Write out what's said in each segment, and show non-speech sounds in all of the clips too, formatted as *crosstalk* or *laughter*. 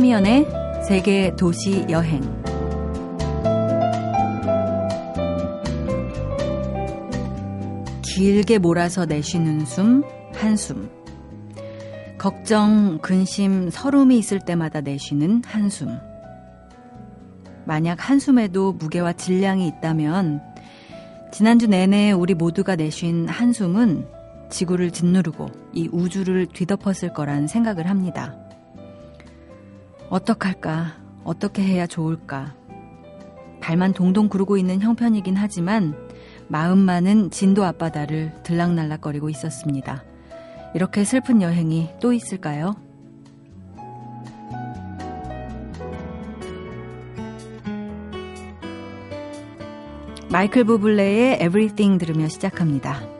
타미연의 세계 도시 여행. 길게 몰아서 내쉬는 숨, 한숨. 걱정, 근심, 서름이 있을 때마다 내쉬는 한숨. 만약 한숨에도 무게와 질량이 있다면 지난주 내내 우리 모두가 내쉰 한숨은 지구를 짓누르고 이 우주를 뒤덮었을 거란 생각을 합니다. 어떡할까? 어떻게 해야 좋을까? 발만 동동 구르고 있는 형편이긴 하지만 마음만은 진도 앞바다를 들락날락거리고 있었습니다. 이렇게 슬픈 여행이 또 있을까요? 마이클 부블레의 Everything 들으며 시작합니다.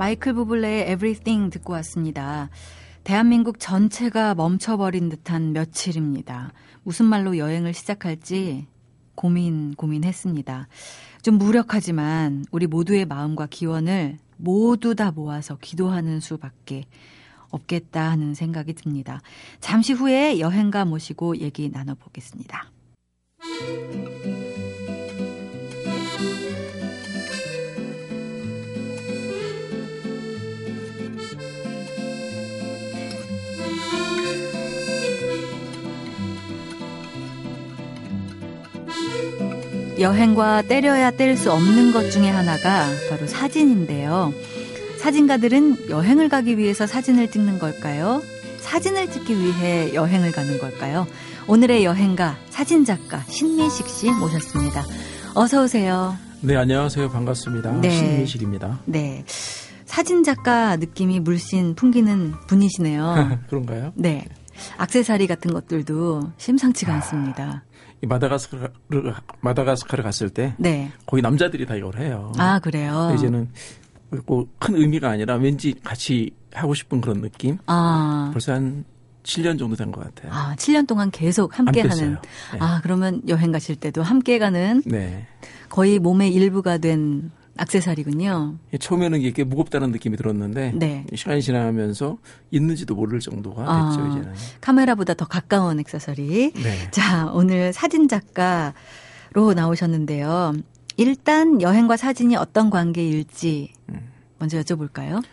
마이클 부블레의 Everything 듣고 왔습니다. 대한민국 전체가 멈춰버린 듯한 며칠입니다. 무슨 말로 여행을 시작할지 고민, 고민했습니다. 좀 무력하지만 우리 모두의 마음과 기원을 모두 다 모아서 기도하는 수밖에 없겠다 하는 생각이 듭니다. 잠시 후에 여행가 모시고 얘기 나눠보겠습니다. 여행과 때려야 뗄 수 없는 것 중에 하나가 바로 사진인데요. 사진가들은 여행을 가기 위해서 사진을 찍는 걸까요? 사진을 찍기 위해 여행을 가는 걸까요? 오늘의 여행가 사진작가 신미식 씨 모셨습니다. 어서 오세요. 네, 안녕하세요. 반갑습니다. 네. 신미식입니다. 네. 사진작가 느낌이 물씬 풍기는 분이시네요. *laughs* 그런가요? 네. 악세사리 같은 것들도 심상치가 않습니다. 이 마다가스카르 마다가스카르 갔을 때 네. 거기 남자들이 다 이걸 해요. 아 그래요. 이제는 큰 의미가 아니라 왠지 같이 하고 싶은 그런 느낌. 아 벌써 한 7년 정도 된 것 같아요. 아 7년 동안 계속 함께 하는. 네. 아 그러면 여행 가실 때도 함께 가는. 네. 거의 몸의 일부가 된 악세사리군요. 처음에는 이게 무겁다는 느낌이 들었는데 네. 시간이 지나면서 있는지도 모를 정도가 아, 됐죠 이제는. 카메라보다 더 가까운 액세서리. 네. 자 오늘 사진 작가로 나오셨는데요. 일단 여행과 사진이 어떤 관계일지 먼저 여쭤볼까요?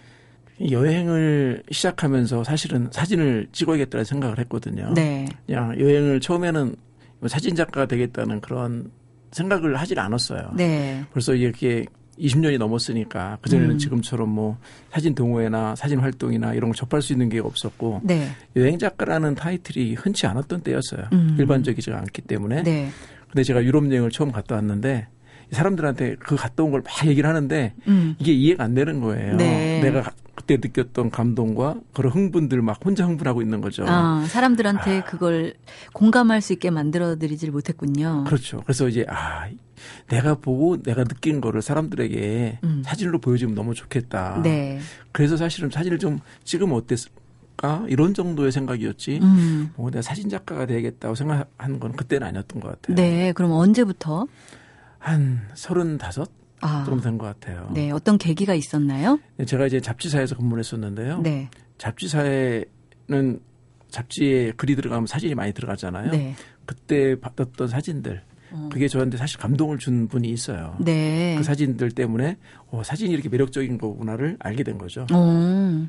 여행을 시작하면서 사실은 사진을 찍어야겠다는 생각을 했거든요. 네. 그냥 여행을 처음에는 사진 작가가 되겠다는 그런 생각을 하질 않았어요. 네. 벌써 이렇게 20년이 넘었으니까 그전에는 음. 지금처럼 뭐 사진 동호회나 사진 활동이나 이런 걸 접할 수 있는 게 없었고 네. 여행 작가라는 타이틀이 흔치 않았던 때였어요. 음. 일반적이지 가 않기 때문에. 네. 근데 제가 유럽 여행을 처음 갔다 왔는데 사람들한테 그 갔다 온 걸 막 얘기를 하는데 음. 이게 이해가 안 되는 거예요. 네. 내가 그때 느꼈던 감동과 그런 흥분들 막 혼자 흥분하고 있는 거죠. 아, 사람들한테 아. 그걸 공감할 수 있게 만들어 드리질 못했군요. 그렇죠. 그래서 이제 아, 내가 보고 내가 느낀 거를 사람들에게 음. 사진으로 보여주면 너무 좋겠다. 네. 그래서 사실은 사진을 좀 찍으면 어땠을까? 이런 정도의 생각이었지. 음. 뭐 내가 사진 작가가 되겠다고 생각하는 건 그때는 아니었던 것 같아요. 네. 그럼 언제부터? 한 서른다섯? 아, 좀 된 것 같아요. 네, 어떤 계기가 있었나요? 네, 제가 이제 잡지사에서 근무를 했었는데요. 네. 잡지사에는 잡지에 글이 들어가면 사진이 많이 들어가잖아요. 네. 그때 받았던 사진들, 어. 그게 저한테 사실 감동을 준 분이 있어요. 네. 그 사진들 때문에 어, 사진이 이렇게 매력적인 거구나를 알게 된 거죠. 어.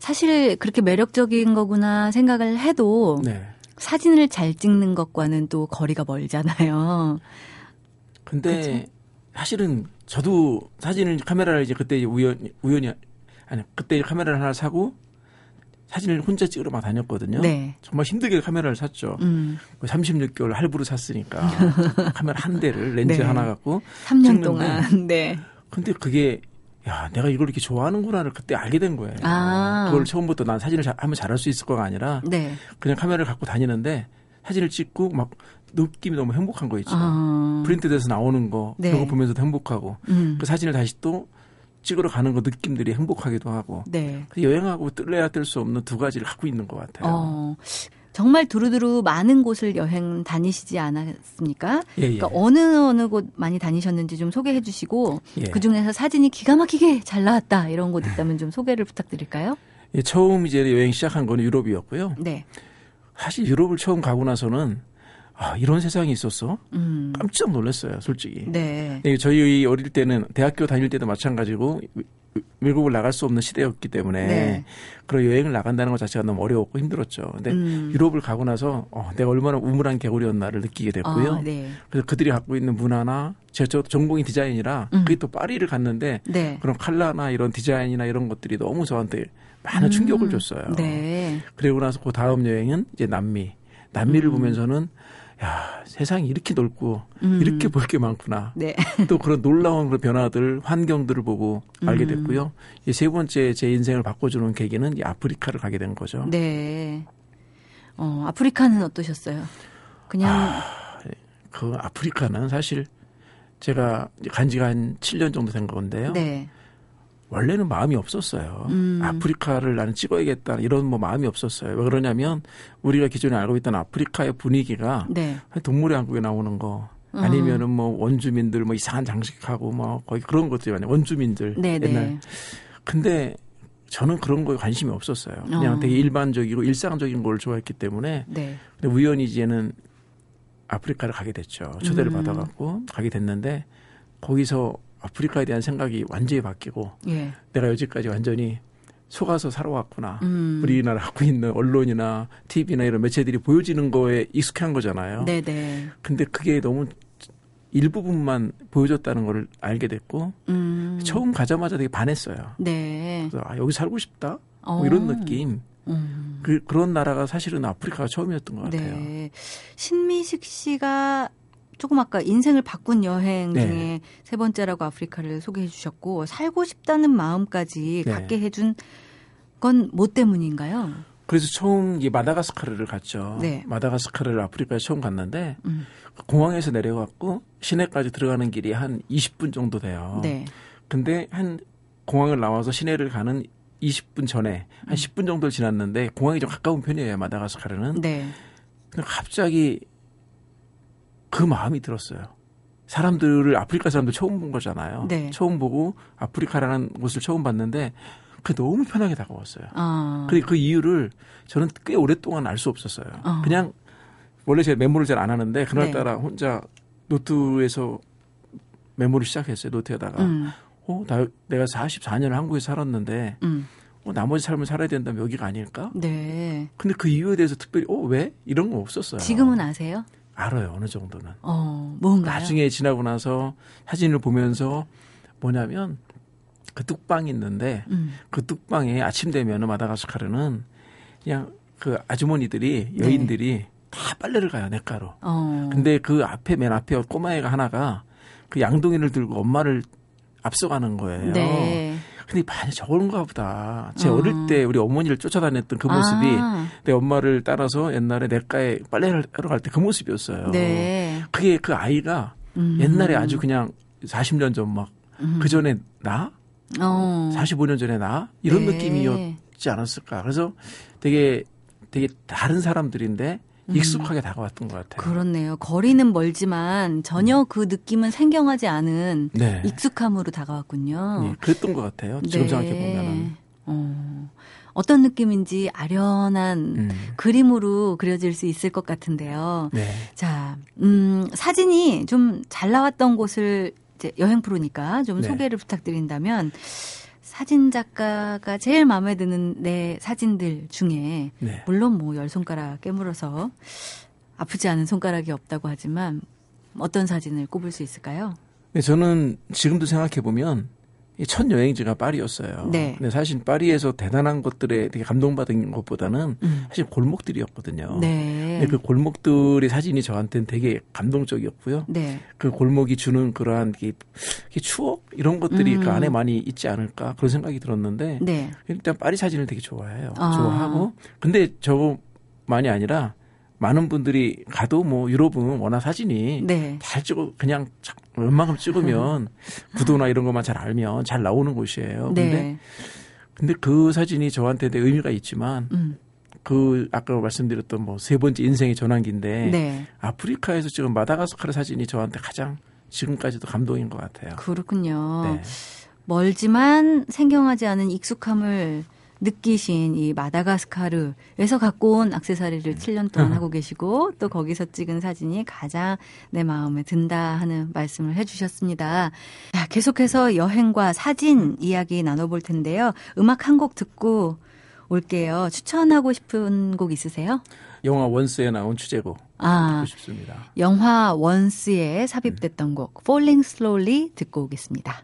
사실 그렇게 매력적인 거구나 생각을 해도 네. 사진을 잘 찍는 것과는 또 거리가 멀잖아요. 근데 그쵸? 사실은 저도 사진을 카메라를 이제 그때 우연 우연히 아니 그때 카메라를 하나 사고 사진을 혼자 찍으러 막 다녔거든요. 네. 정말 힘들게 카메라를 샀죠. 음. 36개월 할부로 샀으니까 *laughs* 카메라 한 대를 렌즈 네. 하나 갖고 3년 찍는데. 동안. *laughs* 네. 근데 그게 야, 내가 이걸 이렇게 좋아하는구나를 그때 알게 된 거예요. 아. 그걸 처음부터 난 사진을 잘, 하면 잘할 수 있을 거가 아니라 네. 그냥 카메라를 갖고 다니는데 사진을 찍고 막 느낌이 너무 행복한 거 있죠. 아. 프린트돼서 나오는 거 네. 그런 거 보면서도 행복하고 음. 그 사진을 다시 또 찍으러 가는 거 느낌들이 행복하기도 하고 네. 그 여행하고 뜰래야 뜰 수 없는 두 가지를 갖고 있는 것 같아요. 어. 정말 두루두루 많은 곳을 여행 다니시지 않았습니까? 예, 예. 그러니까 어느 어느 곳 많이 다니셨는지 좀 소개해 주시고 예. 그 중에서 사진이 기가 막히게 잘 나왔다 이런 곳 있다면 좀 소개를 부탁드릴까요? 예, 처음 이제 여행 시작한 거는 유럽이었고요. 네. 사실 유럽을 처음 가고 나서는 아, 이런 세상이 있었어? 음. 깜짝 놀랐어요, 솔직히. 네. 저희 어릴 때는 대학교 다닐 때도 마찬가지고 외국을 나갈 수 없는 시대였기 때문에 네. 그런 여행을 나간다는 것 자체가 너무 어려웠고 힘들었죠. 근데 음. 유럽을 가고 나서 어, 내가 얼마나 우물한 개구리였나를 느끼게 됐고요. 아, 네. 그래서 그들이 갖고 있는 문화나 제가 전공이 디자인이라 음. 그게 또 파리를 갔는데 네. 그런 칼라나 이런 디자인이나 이런 것들이 너무 저한테 많은 음. 충격을 줬어요. 네. 그리고 나서 그 다음 여행은 이제 남미. 남미를 음. 보면서는 야 세상이 이렇게 넓고 음. 이렇게 볼 게 많구나. 네. 또 그런 놀라운 그런 변화들, 환경들을 보고 알게 음. 됐고요. 이 세 번째 제 인생을 바꿔주는 계기는 이 아프리카를 가게 된 거죠. 네. 어 아프리카는 어떠셨어요? 그냥 아, 그 아프리카는 사실 제가 간 지가 한 7년 정도 된 건데요. 네. 원래는 마음이 없었어요. 음. 아프리카를 나는 찍어야겠다 이런 뭐 마음이 없었어요. 왜 그러냐면 우리가 기존에 알고 있던 아프리카의 분위기가 네. 동물의 왕국에 나오는 거 어. 아니면은 뭐 원주민들 뭐 이상한 장식하고 뭐 거의 그런 것들이 많아요. 원주민들 네네. 네. 옛날. 근데 저는 그런 거에 관심이 없었어요. 그냥 어. 되게 일반적이고 일상적인 걸 좋아했기 때문에 네. 근데 우연히 이제는 아프리카를 가게 됐죠. 초대를 음. 받아갖고 가게 됐는데 거기서 아프리카에 대한 생각이 완전히 바뀌고 예. 내가 여지까지 완전히 속아서 살아왔구나. 음. 우리나라 갖고 있는 언론이나 TV나 이런 매체들이 보여지는 거에 익숙한 거잖아요. 네네. 근데 그게 너무 일부분만 보여줬다는 걸 알게 됐고 음. 처음 가자마자 되게 반했어요. 네. 그래서 아, 여기 살고 싶다. 뭐 이런 어. 느낌. 음. 그, 그런 나라가 사실은 아프리카가 처음이었던 것 같아요. 네. 신미식 씨가 조금 아까 인생을 바꾼 여행 네. 중에 세 번째라고 아프리카를 소개해 주셨고 살고 싶다는 마음까지 네. 갖게 해준 건 뭐 때문인가요? 그래서 처음 이 마다가스카르를 갔죠. 네. 마다가스카르를 아프리카에 처음 갔는데 음. 공항에서 내려갔고 시내까지 들어가는 길이 한 20분 정도 돼요. 네. 근데 한 공항을 나와서 시내를 가는 20분 전에 한 음. 10분 정도 지났는데 공항이 좀 가까운 편이에요. 마다가스카르는. 네. 갑자기 그 마음이 들었어요. 사람들을 아프리카 사람들 처음 본 거잖아요. 네. 처음 보고 아프리카라는 곳을 처음 봤는데 그 너무 편하게 다가왔어요. 아. 근데 그 이유를 저는 꽤 오랫동안 알 수 없었어요. 어. 그냥 원래 제가 메모를 잘 안 하는데 그날따라 네. 혼자 노트에서 메모를 시작했어요. 노트에다가 음. 어, 나, 내가 44년을 한국에 살았는데 음. 어, 나머지 삶을 살아야 된다면 여기가 아닐까? 네. 근데 그 이유에 대해서 특별히 어, 왜? 이런 거 없었어요. 지금은 아세요? 알아요 어느 정도는. 어, 뭔가요? 나중에 지나고 나서 사진을 보면서 뭐냐면 그 뚝방이 있는데 음. 그 뚝방에 아침 되면은 마다가스카르는 그냥 그 아주머니들이 네. 여인들이 네. 다 빨래를 가요 냇가로. 어. 근데 그 앞에 맨 앞에 꼬마애가 하나가 그 양동이를 들고 엄마를 앞서가는 거예요. 네. 근데 많이 적은가 보다. 제 어. 릴 때 우리 어머니를 쫓아다녔던 그 모습이 아. 내 엄마를 따라서 옛날에 내과에 빨래를 하러 갈 때 그 모습이었어요. 네. 그게 그 아이가 음. 옛날에 아주 그냥 40년 전 막그 음. 전에 나? 어. 45년 전에 나? 이런 네. 느낌이었지 않았을까. 그래서 되게 되게 다른 사람들인데 음. 익숙하게 다가왔던 것 같아요. 그렇네요. 거리는 멀지만 전혀 음. 그 느낌은 생경하지 않은 네. 익숙함으로 다가왔군요. 네, 그랬던 것 같아요. 지금 네. 생각해 보면은. 어. 어떤 느낌인지 아련한 음. 그림으로 그려질 수 있을 것 같은데요. 네. 자, 음, 사진이 좀 잘 나왔던 곳을 이제 여행 프로니까 좀 네. 소개를 부탁드린다면 사진 작가가 제일 마음에 드는 내 사진들 중에 네. 물론 뭐 열 손가락 깨물어서 아프지 않은 손가락이 없다고 하지만 어떤 사진을 꼽을 수 있을까요? 네, 저는 지금도 생각해 보면 첫 여행지가 파리였어요. 네. 근데 사실 파리에서 대단한 것들에 되게 감동받은 것보다는 음. 사실 골목들이었거든요. 네. 근데 그 골목들의 사진이 저한테는 되게 감동적이었고요. 네. 그 골목이 주는 그러한 게, 추억 이런 것들이 그 음. 그 안에 많이 있지 않을까 그런 생각이 들었는데 네. 일단 파리 사진을 되게 좋아해요. 아. 좋아하고 근데 저 만이 아니라 많은 분들이 가도 뭐 유럽은 워낙 사진이 네. 잘 찍어 그냥 웬만큼 찍으면 *laughs* 구도나 이런 것만 잘 알면 잘 나오는 곳이에요. 네. 근데 근데 그 사진이 저한테 되 의미가 있지만 음. 그 아까 말씀드렸던 뭐 세 번째 인생의 전환기인데 네. 아프리카에서 지금 마다가스카르 사진이 저한테 가장 지금까지도 감동인 것 같아요. 그렇군요. 네. 멀지만 생경하지 않은 익숙함을 느끼신 이 마다가스카르에서 갖고 온 악세사리를 7년 동안 *laughs* 하고 계시고 또 거기서 찍은 사진이 가장 내 마음에 든다 하는 말씀을 해주셨습니다. 자, 계속해서 여행과 사진 이야기 나눠볼 텐데요. 음악 한 곡 듣고 올게요. 추천하고 싶은 곡 있으세요? 영화 원스에 나온 주제곡 아, 듣고 싶습니다. 영화 원스에 삽입됐던 곡 Falling Slowly 듣고 오겠습니다.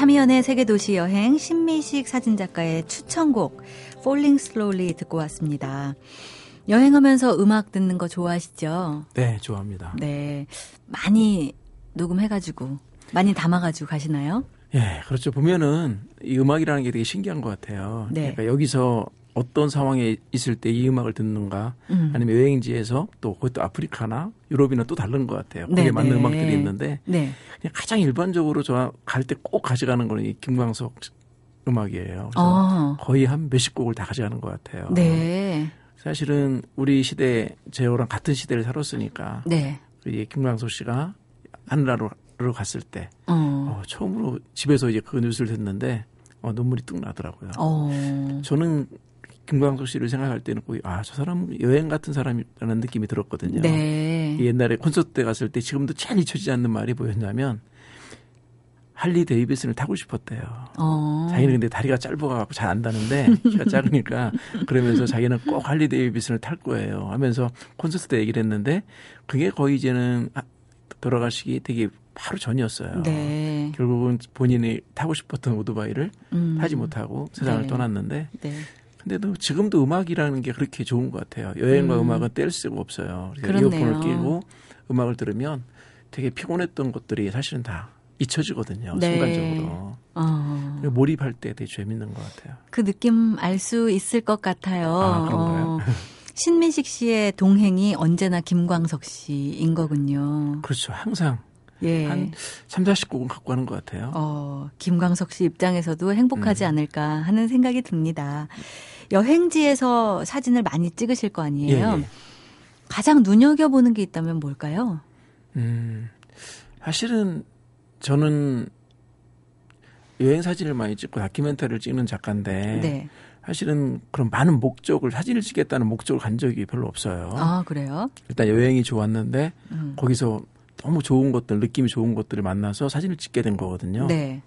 참이연의 세계도시 여행 신미식 사진작가의 추천곡 Falling Slowly 듣고 왔습니다. 여행하면서 음악 듣는 거 좋아하시죠? 네, 좋아합니다. 네. 많이 녹음해가지고, 많이 담아가지고 가시나요? 예, 그렇죠. 보면은 이 음악이라는 게 되게 신기한 것 같아요. 네. 그러니까 여기서 어떤 상황에 있을 때 이 음악을 듣는가 음. 아니면 여행지에서 또 그것도 아프리카나 유럽이나 또 다른 것 같아요. 거기에 네, 맞는 네. 음악들이 있는데 네. 그냥 가장 일반적으로 저 갈 때 꼭 가져가는 거는 이 김광석 음악이에요. 그래서 아. 거의 한 몇십 곡을 다 가져가는 것 같아요. 네. 사실은 우리 시대 제호랑 같은 시대를 살았으니까 네. 이 김광석 씨가 하늘나라로 갔을 때 어. 어, 처음으로 집에서 이제 그 뉴스를 듣는데 어, 눈물이 뚝 나더라고요. 어. 저는 김광석 씨를 생각할 때는 거의 아 저 사람 여행 같은 사람이라는 느낌이 들었거든요. 네. 옛날에 콘서트 때 갔을 때 지금도 잘 잊혀지지 않는 말이 뭐였냐면 할리 데이비슨을 타고 싶었대요. 어. 자기는 근데 다리가 짧아갖고 잘 안 다는데 키가 작으니까 그러면서 자기는 꼭 할리 데이비슨을 탈 거예요. 하면서 콘서트 때 얘기를 했는데 그게 거의 이제는 돌아가시기 되게 바로 전이었어요. 네. 결국은 본인이 타고 싶었던 오토바이를 음. 타지 못하고 세상을 네. 떠났는데 네. 근데도 지금도 음악이라는 게 그렇게 좋은 것 같아요. 여행과 음. 악은 뗄 수가 없어요. 이어폰을 끼고 음악을 들으면 되게 피곤했던 것들이 사실은 다 잊혀지거든요. 네. 순간적으로. 어. 몰입할 때 되게 재밌는 것 같아요. 그 느낌 알 수 있을 것 같아요. 아, 그런가요? 어. 신민식 씨의 동행이 언제나 김광석 씨인 거군요. 그렇죠. 항상 예. 한 3, 40곡은 갖고 가는 것 같아요. 어, 김광석 씨 입장에서도 행복하지 음. 않을까 하는 생각이 듭니다. 여행지에서 사진을 많이 찍으실 거 아니에요? 예, 예. 가장 눈여겨보는 게 있다면 뭘까요? 음, 사실은 저는 여행 사진을 많이 찍고 다큐멘터리를 찍는 작가인데 네. 사실은 그런 많은 목적을 사진을 찍겠다는 목적을 간 적이 별로 없어요. 아 그래요? 일단 여행이 좋았는데 음. 거기서 너무 좋은 것들, 느낌이 좋은 것들을 만나서 사진을 찍게 된 거거든요. 네.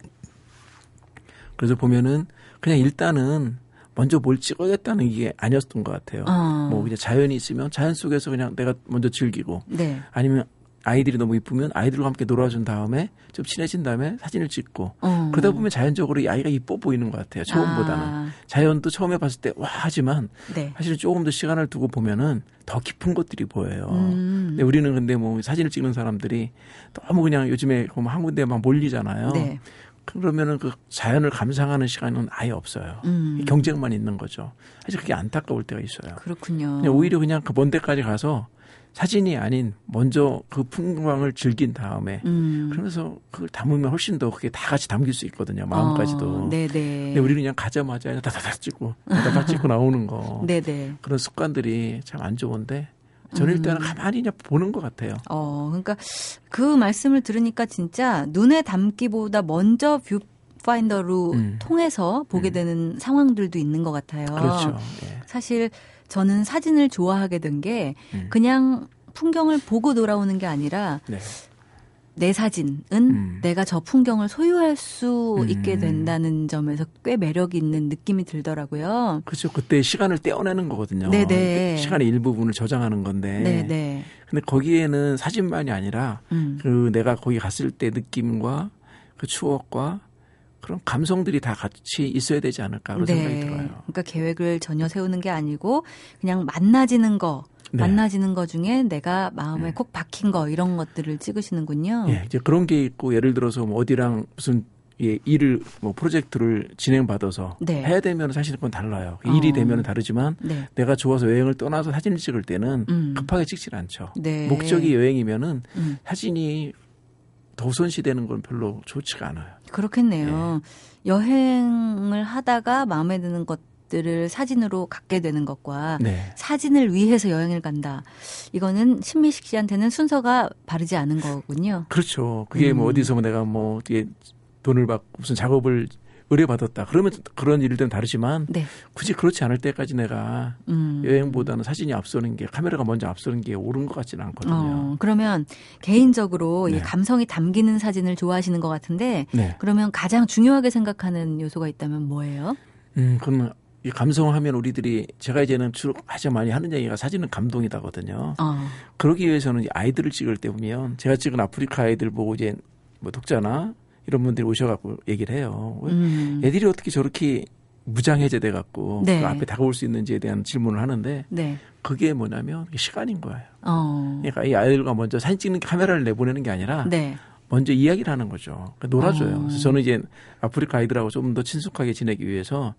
그래서 보면은 그냥 일단은 먼저 뭘 찍어야겠다는 게 아니었던 것 같아요. 어. 뭐 그냥 자연이 있으면 자연 속에서 그냥 내가 먼저 즐기고 네. 아니면 아이들이 너무 이쁘면 아이들과 함께 놀아준 다음에 좀 친해진 다음에 사진을 찍고 어. 그러다 보면 자연적으로 이 아이가 이뻐 보이는 것 같아요. 처음보다는 아. 자연도 처음에 봤을 때 와 하지만 네. 사실은 조금 더 시간을 두고 보면은 더 깊은 것들이 보여요. 음. 근데 우리는 근데 뭐 사진을 찍는 사람들이 너무 그냥 요즘에 한 군데만 몰리잖아요. 네. 그러면은 그 자연을 감상하는 시간은 아예 없어요. 음. 경쟁만 있는 거죠. 사실 그게 안타까울 때가 있어요. 그렇군요. 오히려 그냥 그 먼 데까지 가서 사진이 아닌 먼저 그 풍광을 즐긴 다음에 음. 그러면서 그걸 담으면 훨씬 더 그게 다 같이 담길 수 있거든요. 마음까지도. 어, 네네. 근데 우리는 그냥 가자마자 다다다 찍고 다다다 *laughs* 찍고 나오는 거. 네네. 그런 습관들이 참 안 좋은데 저는 일단은 음. 가만히 그냥 보는 것 같아요. 어, 그러니까 그 말씀을 들으니까 진짜 눈에 담기보다 먼저 뷰 파인더로 음. 통해서 보게 음. 되는 상황들도 있는 것 같아요. 그렇죠. 네. 사실 저는 사진을 좋아하게 된게 음. 그냥 풍경을 보고 돌아오는 게 아니라 네. 내 사진은 음. 내가 저 풍경을 소유할 수 음. 있게 된다는 점에서 꽤 매력 있는 느낌이 들더라고요. 그렇죠. 그때 시간을 떼어내는 거거든요. 네네. 시간의 일부분을 저장하는 건데. 네네. 근데 거기에는 사진만이 아니라 음. 그 내가 거기 갔을 때 느낌과 그 추억과 그런 감성들이 다 같이 있어야 되지 않을까 그런 네. 생각이 들어요. 그러니까 계획을 전혀 세우는 게 아니고 그냥 만나지는 거 네. 만나지는 것 중에 내가 마음에 네. 꼭 박힌 거 이런 것들을 찍으시는군요. 예, 이제 그런 게 있고 예를 들어서 뭐 어디랑 무슨 예, 일을 뭐 프로젝트를 진행받아서 네. 해야 되면 사실 그건 달라요. 어. 일이 되면 다르지만 네. 내가 좋아서 여행을 떠나서 사진을 찍을 때는 음. 급하게 찍질 않죠. 네. 목적이 여행이면은 음. 사진이 더 우선시되는 건 별로 좋지가 않아요. 그렇겠네요. 예. 여행을 하다가 마음에 드는 것 것들을 사진으로 갖게 되는 것과 네. 사진을 위해서 여행을 간다. 이거는 신미식 씨한테는 순서가 바르지 않은 거군요. 그렇죠. 그게 뭐 음. 뭐 어디서 내가 뭐 돈을 받고 무슨 작업을 의뢰받았다. 그러면 그런 일들은 다르지만 네. 굳이 그렇지 않을 때까지 내가 음. 여행보다는 사진이 앞서는 게 카메라가 먼저 앞서는 게 옳은 것 같지는 않거든요. 어, 그러면 개인적으로 네. 이 감성이 담기는 사진을 좋아하시는 것 같은데 네. 그러면 가장 중요하게 생각하는 요소가 있다면 뭐예요? 음, 그러면 이 감성하면 우리들이 제가 이제는 주로 가장 많이 하는 얘기가 사진은 감동이다거든요. 어. 그러기 위해서는 아이들을 찍을 때 보면 제가 찍은 아프리카 아이들 보고 이제 뭐 독자나 이런 분들이 오셔갖고 얘기를 해요. 음. 애들이 어떻게 저렇게 무장해제돼 갖고 네. 그 앞에 다가올 수 있는지에 대한 질문을 하는데 네. 그게 뭐냐면 시간인 거예요. 어. 그러니까 이 아이들과 먼저 사진 찍는 카메라를 내보내는 게 아니라 네. 먼저 이야기를 하는 거죠. 그러니까 놀아줘요. 어. 그래서 저는 이제 아프리카 아이들하고 좀 더 친숙하게 지내기 위해서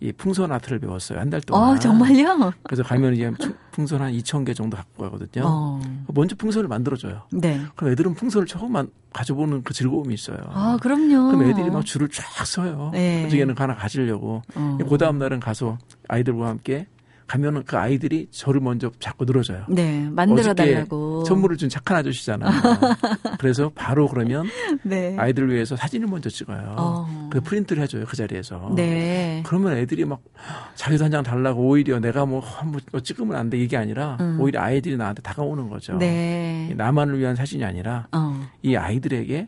이 풍선 아트를 배웠어요. 한 달 동안. 어, 정말요? 그래서 가면 이제 풍선 한 2천 개 정도 갖고 가거든요. 어. 먼저 풍선을 만들어줘요. 네. 그럼 애들은 풍선을 처음 가져보는 그 즐거움이 있어요. 아, 그럼요. 그럼 애들이 막 줄을 쫙 서요. 네. 그중에는 하나 가지려고. 어. 그 다음 날은 가서 아이들과 함께 가면은 그 아이들이 저를 먼저 자꾸 늘어져요. 네, 만들어 달라고. 선물을 준 착한 아저씨잖아요. *laughs* 그래서 바로 그러면 네. 아이들을 위해서 사진을 먼저 찍어요. 어. 그 프린트를 해줘요 그 자리에서. 네. 그러면 애들이 막 자기도 한 장 달라고 오히려 내가 뭐, 뭐 찍으면 안 돼 이게 아니라 음. 오히려 아이들이 나한테 다가오는 거죠. 네. 나만을 위한 사진이 아니라 어. 이 아이들에게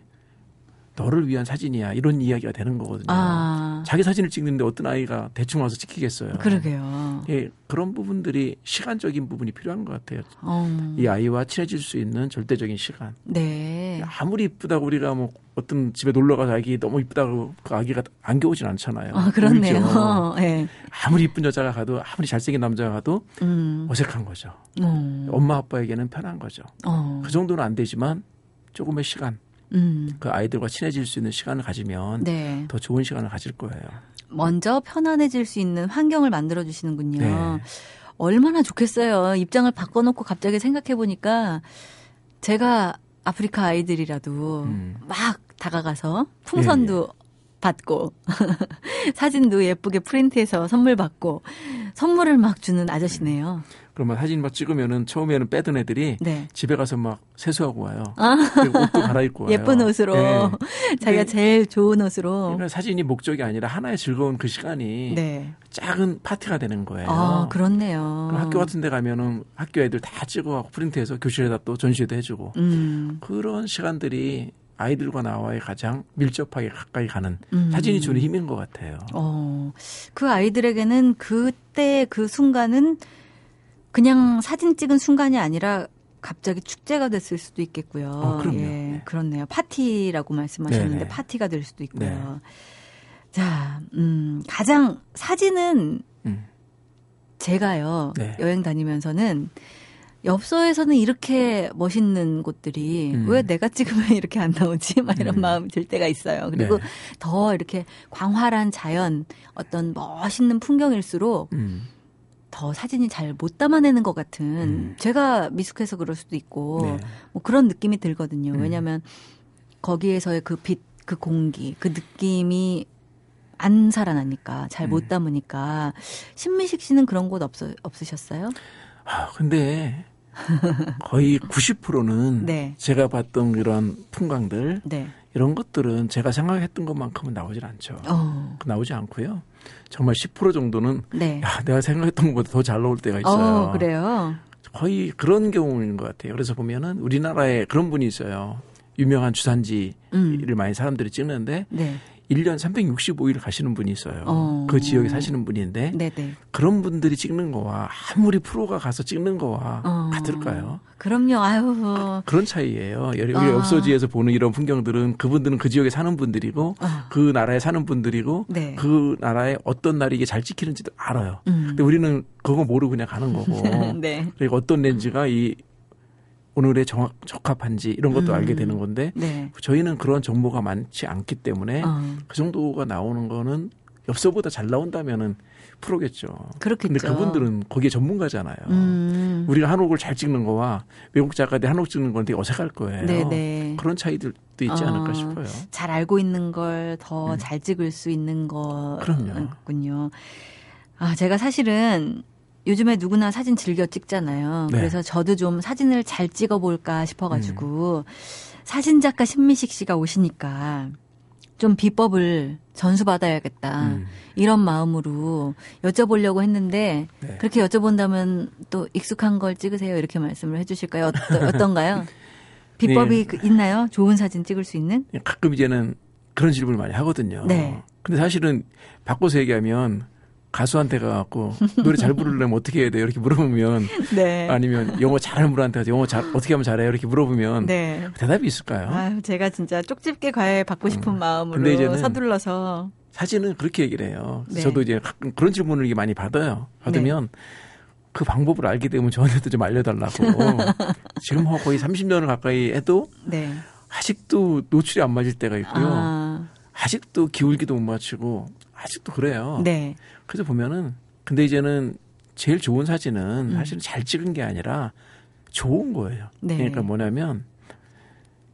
너를 위한 사진이야 이런 이야기가 되는 거거든요. 아. 자기 사진을 찍는데 어떤 아이가 대충 와서 찍히겠어요. 그러게요. 예, 그런 부분들이 시간적인 부분이 필요한 것 같아요. 어. 이 아이와 친해질 수 있는 절대적인 시간. 네. 아무리 이쁘다고 우리가 뭐 어떤 집에 놀러 가서 아기 너무 이쁘다고 그 아기가 안겨오진 않잖아요. 아, 그렇네요. 네. *laughs* 아무리 이쁜 여자가 가도 아무리 잘생긴 남자가 가도 음. 어색한 거죠. 음. 엄마 아빠에게는 편한 거죠. 어. 그 정도는 안 되지만 조금의 시간 음. 그 아이들과 친해질 수 있는 시간을 가지면 네. 더 좋은 시간을 가질 거예요. 먼저 편안해질 수 있는 환경을 만들어 주시는군요. 네. 얼마나 좋겠어요. 입장을 바꿔놓고 갑자기 생각해 보니까 제가 아프리카 아이들이라도 음. 막 다가가서 풍선도 네. 받고 *laughs* 사진도 예쁘게 프린트해서 선물 받고 선물을 막 주는 아저씨네요. 그러면 사진 막 찍으면은 처음에는 빼던 애들이 네. 집에 가서 막 세수하고 와요. 아. 옷도 갈아입고 *laughs* 와요. 예쁜 옷으로 네. *laughs* 자기가 제일 좋은 옷으로. 그러니까 사진이 목적이 아니라 하나의 즐거운 그 시간이 네. 작은 파티가 되는 거예요. 아, 그렇네요. 학교 같은 데 가면은 학교 애들 다 찍어갖고 프린트해서 교실에다 또 전시도 해주고 음. 그런 시간들이 아이들과 나와의 가장 밀접하게 가까이 가는 음. 사진이 주는 힘인 것 같아요. 어, 그 아이들에게는 그때 그 순간은 그냥 사진 찍은 순간이 아니라 갑자기 축제가 됐을 수도 있겠고요. 어, 그럼요. 예, 네. 그렇네요. 파티라고 말씀하셨는데 네네. 파티가 될 수도 있고요. 네. 자, 음, 가장 사진은 음. 제가요 네. 여행 다니면서는 엽서에서는 이렇게 멋있는 곳들이 음. 왜 내가 찍으면 *laughs* 이렇게 안 나오지? 막 이런 음. 마음이 들 때가 있어요. 그리고 네. 더 이렇게 광활한 자연, 어떤 멋있는 풍경일수록 음. 더 사진이 잘 못 담아내는 것 같은 음. 제가 미숙해서 그럴 수도 있고 네. 뭐 그런 느낌이 들거든요. 음. 왜냐하면 거기에서의 그 빛, 그 공기, 그 느낌이 안 살아나니까 잘못 음. 담으니까 신미식 씨는 그런 곳 없, 없으셨어요? 아 근데 거의 90%는 *laughs* 네. 제가 봤던 이런 풍광들 네. 이런 것들은 제가 생각했던 것만큼은 나오질 않죠. 어. 나오지 않고요. 정말 10% 정도는 네. 야 내가 생각했던 것보다 더 잘 나올 때가 있어요. 어, 그래요. 거의 그런 경우인 것 같아요. 그래서 보면은 우리나라에 그런 분이 있어요. 유명한 주산지를 음. 많이 사람들이 찍는데 네. 1년 365일 가시는 분이 있어요. 어. 그 지역에 사시는 분인데 네네. 그런 분들이 찍는 거와 아무리 프로가 가서 찍는 거와 어. 같을까요? 그럼요. 아유. 그, 런 차이예요. 우리 아. 엽서지에서 보는 이런 풍경들은 그분들은 그 지역에 사는 분들이고 아. 그 나라에 사는 분들이고 네. 그 나라에 어떤 날이 이게 잘 찍히는지도 알아요. 음. 근데 우리는 그거 모르고 그냥 가는 거고. *laughs* 네. 그리고 어떤 렌즈가 이 오늘의 정확, 적합한지 이런 것도 음. 알게 되는 건데 네. 저희는 그런 정보가 많지 않기 때문에 어. 그 정도가 나오는 거는 엽서보다 잘 나온다면은 프로겠죠. 그렇겠죠. 근데 그분들은 거기에 전문가잖아요. 음. 우리가 한옥을 잘 찍는 거와 외국 작가들이 한옥 찍는 건 되게 어색할 거예요. 네네. 네. 그런 차이들도 있지 어, 않을까 싶어요. 잘 알고 있는 걸 더잘 음. 찍을 수 있는 거군요. 아, 제가 사실은 요즘에 누구나 사진 즐겨 찍잖아요. 네. 그래서 저도 좀 사진을 잘 찍어볼까 싶어가지고 음. 사진 작가 신미식 씨가 오시니까 좀 비법을 전수받아야겠다. 음. 이런 마음으로 여쭤보려고 했는데 네. 그렇게 여쭤본다면 또 익숙한 걸 찍으세요. 이렇게 말씀을 해주실까요? 어떤, 가요 *laughs* 비법이 네. 있나요? 좋은 사진 찍을 수 있는? 가끔 이제는 그런 질문을 많이 하거든요. 네. 근데 사실은 바꿔서 얘기하면 가수한테 가갖고 노래 잘 부르려면 어떻게 해야 돼요? 이렇게 물어보면 *laughs* 네. 아니면 영어 잘하는 분한테 가서 영어 잘 어떻게 하면 잘해요? 이렇게 물어보면 네. 대답이 있을까요? 아유, 제가 진짜 쪽집게 과외 받고 싶은 음. 마음으로 서둘러서 사진은 그렇게 얘기를 해요. 네. 저도 이제 그런 질문을 많이 받아요. 받으면 네. 그 방법을 알게 되면 저한테도 좀 알려달라고. *laughs* 지금 거의 30년을 가까이 해도 네. 아직도 노출이 안 맞을 때가 있고요. 아. 아직도 기울기도 못 맞추고 아직도 그래요. 네. 그래서 보면은 근데 이제는 제일 좋은 사진은 음. 사실은 잘 찍은 게 아니라 좋은 거예요. 네. 그러니까 뭐냐면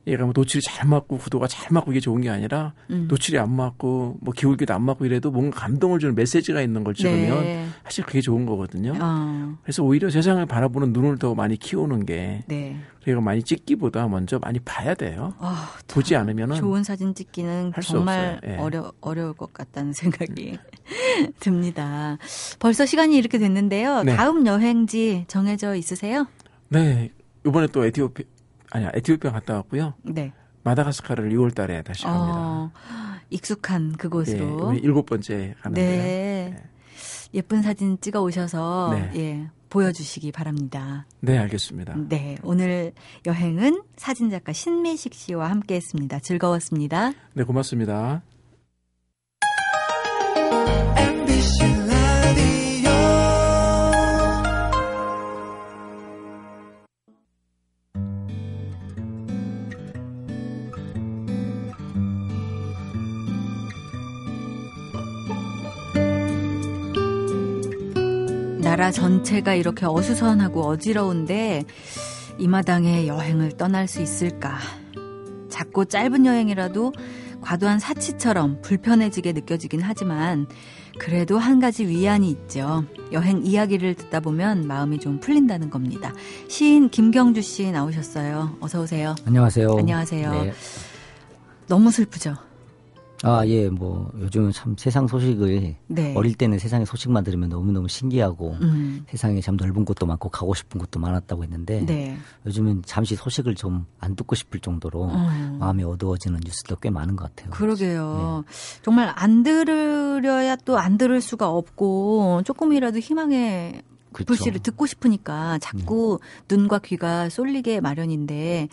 얘가 뭐 노출이 잘 맞고 구도가 잘 맞고 이게 좋은 게 아니라 음. 노출이 안 맞고 뭐 기울기도 안 맞고 이래도 뭔가 감동을 주는 메시지가 있는 걸 찍으면 네. 사실 그게 좋은 거거든요. 어. 그래서 오히려 세상을 바라보는 눈을 더 많이 키우는 게 네. 그리고 많이 찍기보다 먼저 많이 봐야 돼요. 어, 보지 않으면은 좋은 사진 찍기는 정말 네. 어려 어려울 것 같다는 생각이 *laughs* 듭니다. 벌써 시간이 이렇게 됐는데요. 네. 다음 여행지 정해져 있으세요? 네. 이번에 또 에티오피 아니야 에티오피아 갔다 왔고요. 네. 마다가스카르를 6월 달에 다시 갑니다. 어, 익숙한 그곳으로. 네, 일곱 번째 가는데요. 네. 네. 예쁜 사진 찍어 오셔서 네. 예, 보여주시기 바랍니다. 네, 알겠습니다. 네, 오늘 여행은 사진작가 신미식 씨와 함께했습니다. 즐거웠습니다. 네, 고맙습니다. 나라 전체가 이렇게 어수선하고 어지러운데 이 마당에 여행을 떠날 수 있을까? 작고 짧은 여행이라도 과도한 사치처럼 불편해지게 느껴지긴 하지만 그래도 한 가지 위안이 있죠. 여행 이야기를 듣다 보면 마음이 좀 풀린다는 겁니다. 시인 김경주 씨 나오셨어요. 어서 오세요. 안녕하세요. 안녕하세요. 네. 너무 슬프죠. 아, 예, 뭐, 요즘은 참 세상 소식을 네. 어릴 때는 세상의 소식만 들으면 너무너무 신기하고 음. 세상에 참 넓은 곳도 많고 가고 싶은 곳도 많았다고 했는데 네. 요즘은 잠시 소식을 좀 안 듣고 싶을 정도로 음. 마음이 어두워지는 뉴스도 꽤 많은 것 같아요. 그러게요. 네. 정말 안 들으려야 또 안 들을 수가 없고 조금이라도 희망의 그렇죠. 불씨를 듣고 싶으니까 자꾸 음. 눈과 귀가 쏠리게 마련인데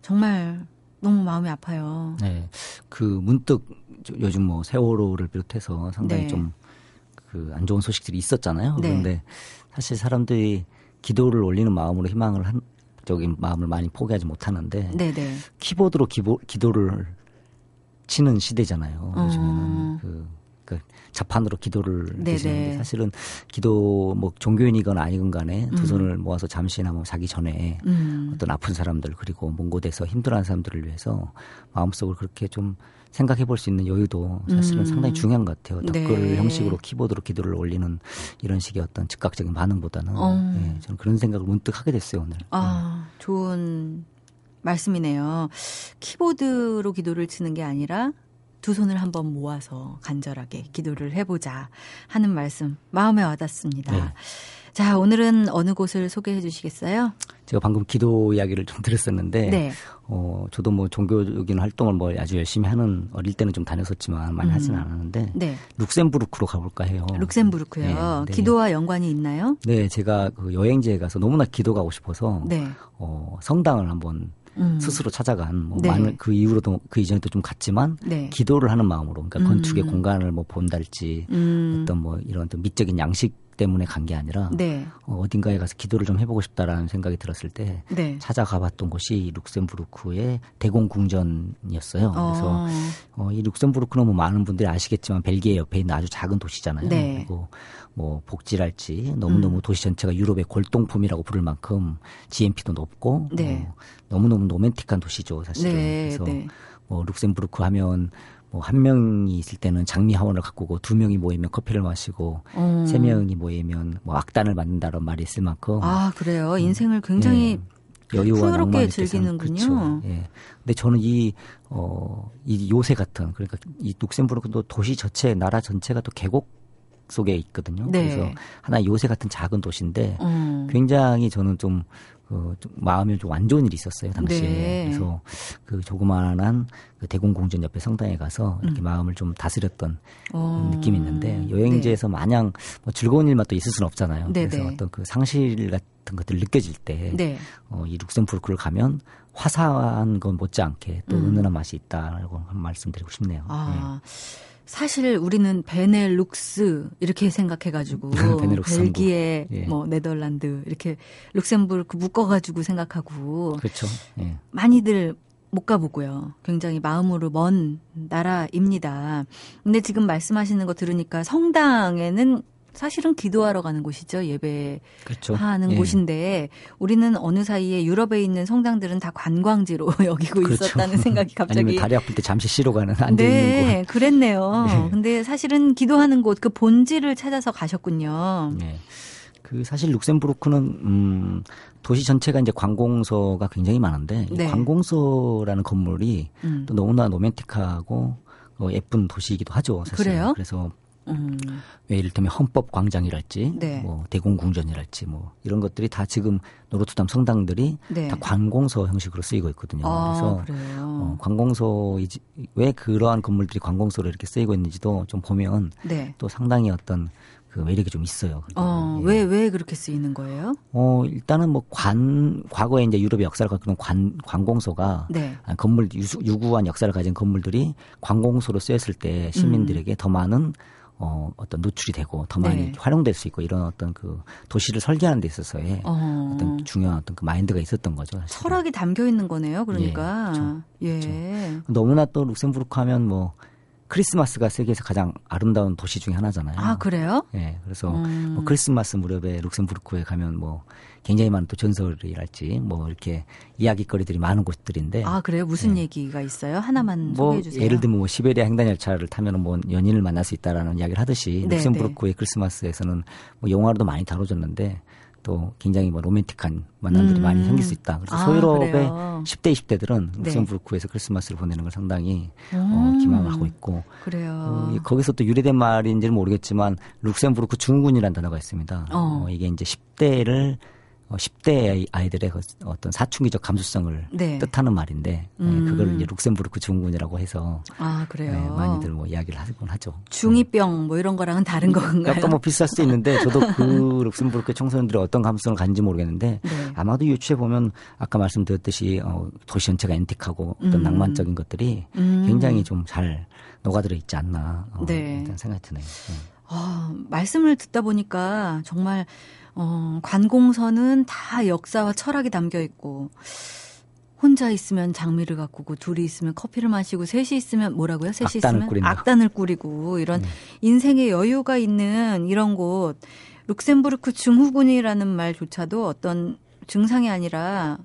정말 너무 마음이 아파요. 네. 그 문득 요즘 뭐 세월호를 비롯해서 상당히 네. 좀그 안 좋은 소식들이 있었잖아요. 네. 그런데 사실 사람들이 기도를 올리는 마음으로 희망을 한 적인 마음을 많이 포기하지 못하는데 네네. 키보드로 기보, 기도를 치는 시대잖아요. 어. 요즘에는 그, 그 자판으로 기도를 드시는데 사실은 기도 뭐 종교인이건 아니건 간에 두 음. 손을 모아서 잠시나마 뭐 자기 전에 음. 어떤 아픈 사람들 그리고 먼 곳에서 힘들어하는 사람들을 위해서 마음속으로 그렇게 좀 생각해 볼 수 있는 여유도 사실은 음. 상당히 중요한 것 같아요. 댓글 네. 형식으로 키보드로 기도를 올리는 이런 식의 어떤 즉각적인 반응보다는 어. 네, 저는 그런 생각을 문득 하게 됐어요 오늘. 아 네. 좋은 말씀이네요. 키보드로 기도를 치는 게 아니라 두 손을 한번 모아서 간절하게 기도를 해보자 하는 말씀 마음에 와닿습니다. 네. 자, 오늘은 어느 곳을 소개해 주시겠어요? 제가 방금 기도 이야기를 좀 들었었는데, 네. 어, 저도 뭐 종교적인 활동을 뭐 아주 열심히 하는 어릴 때는 좀 다녔었지만 많이 음. 하지는 않았는데, 네. 룩셈부르크로 가볼까 해요. 룩셈부르크요. 네, 네. 기도와 연관이 있나요? 네, 제가 그 여행지에 가서 너무나 기도 가고 싶어서, 네. 어, 성당을 한번 음. 스스로 찾아간 뭐 네. 많은 그 이후로도 그 이전에도 좀 갔지만 네. 기도를 하는 마음으로 그러니까 건축의 음. 공간을 뭐 본달지 음. 어떤 뭐 이런 어떤 미적인 양식 때문에 간 게 아니라 네. 어, 딘가에 가서 기도를 좀 해보고 싶다라는 생각이 들었을 때 네. 찾아가봤던 곳이 룩셈부르크의 대공궁전이었어요. 그래서 어. 어, 이 룩셈부르크는 뭐 많은 분들이 아시겠지만 벨기에 옆에 있는 아주 작은 도시잖아요. 네. 그리고 뭐 복지랄지 너무너무 음. 도시 전체가 유럽의 골동품이라고 부를 만큼 GNP도 높고 네. 어, 너무너무 로맨틱한 도시죠 사실은. 네, 그래서 네. 뭐 룩셈부르크 하면 뭐 한 명이 있을 때는 장미 하원을 가꾸고 두 명이 모이면 커피를 마시고 음. 세 명이 모이면 뭐 악단을 만든다는 말이 있을 만큼 아 그래요 인생을 굉장히 네. 여유와 풍요롭게 즐기는군요. 그렇죠. 예. 근데 저는 이, 어, 이 요새 같은, 그러니까 이 룩셈부르크도 도시 전체, 나라 전체가 또 계곡 속에 있거든요. 네. 그래서 하나 요새 같은 작은 도시인데 음. 굉장히 저는 좀 그, 좀 마음이 좀 안 좋은 일이 있었어요, 당시에. 네. 그래서 그 조그마한 그 대공공전 옆에 성당에 가서 이렇게 음. 마음을 좀 다스렸던 어. 느낌이 있는데 여행지에서 네. 마냥 뭐 즐거운 일만 또 있을 수는 없잖아요. 네네. 그래서 네. 어떤 그 상실 같은 것들 느껴질 때, 네. 어, 이 룩셈부르크를 가면 화사한 건 못지않게 또 음. 은은한 맛이 있다라고 말씀드리고 싶네요. 아. 네. 사실 우리는 베넬룩스 이렇게 생각해가지고 *laughs* 벨기에 예. 뭐 네덜란드 이렇게 룩셈부르크 묶어가지고 생각하고 그렇죠. 예. 많이들 못 가보고요. 굉장히 마음으로 먼 나라입니다. 근데 지금 말씀하시는 거 들으니까 성당에는 사실은 기도하러 가는 곳이죠. 예배하는 그렇죠. 예. 곳인데 우리는 어느 사이에 유럽에 있는 성당들은 다 관광지로 *laughs* 여기고 그렇죠. 있었다는 생각이 *laughs* 갑자기 아니면 다리 아플 때 잠시 쉬러 가는 안돼 네, 있는 곳. 그랬네요. 네. 근데 사실은 기도하는 곳 그 본질을 찾아서 가셨군요. 네. 그 사실 룩셈부르크는 음 도시 전체가 이제 관공서가 굉장히 많은데 네. 관공서라는 건물이 음. 또 너무나 로맨틱하고 어, 예쁜 도시이기도 하죠. 사실. 그래요? 그래서 음. 왜 이를테면 헌법 광장이랄지, 네. 뭐 대공궁전이랄지, 뭐 이런 것들이 다 지금 노르트담 성당들이 네. 다 관공서 형식으로 쓰이고 있거든요. 아, 그래서 어, 관공서 왜 그러한 건물들이 관공서로 이렇게 쓰이고 있는지도 좀 보면 네. 또 상당히 어떤 그 매력이 좀 있어요. 어, 왜, 왜 그렇게 쓰이는 거예요? 어, 일단은 뭐 관, 과거에 이제 유럽의 역사를 갖고 있는 관, 관공서가 네. 건물, 유구한 역사를 가진 건물들이 관공서로 쓰였을 때 시민들에게 음. 더 많은 어, 어떤 노출이 되고 더 많이 네. 활용될 수 있고 이런 어떤 그 도시를 설계하는 데 있어서의 어. 떤 중요한 어떤 그 마인드가 있었던 거죠. 사실은. 철학이 담겨 있는 거네요. 그러니까. 예. 그렇죠. 예. 그렇죠. 너무나 또 룩셈부르크 하면 뭐 크리스마스가 세계에서 가장 아름다운 도시 중에 하나잖아요. 아, 그래요? 예. 그래서 음. 뭐 크리스마스 무렵에 룩셈부르크에 가면 뭐 굉장히 많은 또 전설이랄지 뭐 이렇게 이야기거리들이 많은 곳들인데. 아, 그래요? 무슨 예. 얘기가 있어요? 하나만 뭐 소개해 주세요. 예를 들면 뭐 시베리아 횡단 열차를 타면 뭐 연인을 만날 수 있다라는 이야기를 하듯이 네, 룩셈부르크의 네. 크리스마스에서는 뭐 영화로도 많이 다뤄졌는데 또 굉장히 뭐 로맨틱한 만남들이 음. 많이 생길 수 있다. 그래서 아, 그래요? 10대, 20대들은 룩셈부르크에서 네. 크리스마스를 보내는 걸 상당히 어, 음. 어, 희망을 하고 있고. 그래요. 어, 거기서 또 유래된 말인지는 모르겠지만 룩셈부르크 증후군이라는 단어가 있습니다. 어. 어 이게 이제 10대를 어, 10대 아이들의 그 어떤 사춘기적 감수성을 네. 뜻하는 말인데 네, 음. 네, 그걸 이제 룩셈부르크 증후군이라고 해서 아 그래요. 네, 많이들 뭐 이야기를 하곤 하죠. 중이병 뭐 이런 거랑은 다른 건가요? 약간 뭐 비슷할 수 있는데 저도 그 *laughs* 룩셈부르크 청소년들이 어떤 감수성을 가진지 모르겠는데 네. 아마도 유추해 보면 아까 말씀드렸듯이 어, 도시 전체가 antique하고 어떤 음. 낭만적인 것들이 음. 굉장히 좀 잘 녹아들어 있지 않나 어, 네. 생각이 드네요. 네. 어, 말씀을 듣다 보니까 정말 어, 관공서는 다 역사와 철학이 담겨 있고 혼자 있으면 장미를 가꾸고 둘이 있으면 커피를 마시고 셋이 있으면 뭐라고요? 셋이 있으면 꾸린다. 악단을 꾸리고 이런 음. 인생의 여유가 있는 이런 곳 룩셈부르크 증후군이라는 말조차도 어떤 증상이 아니라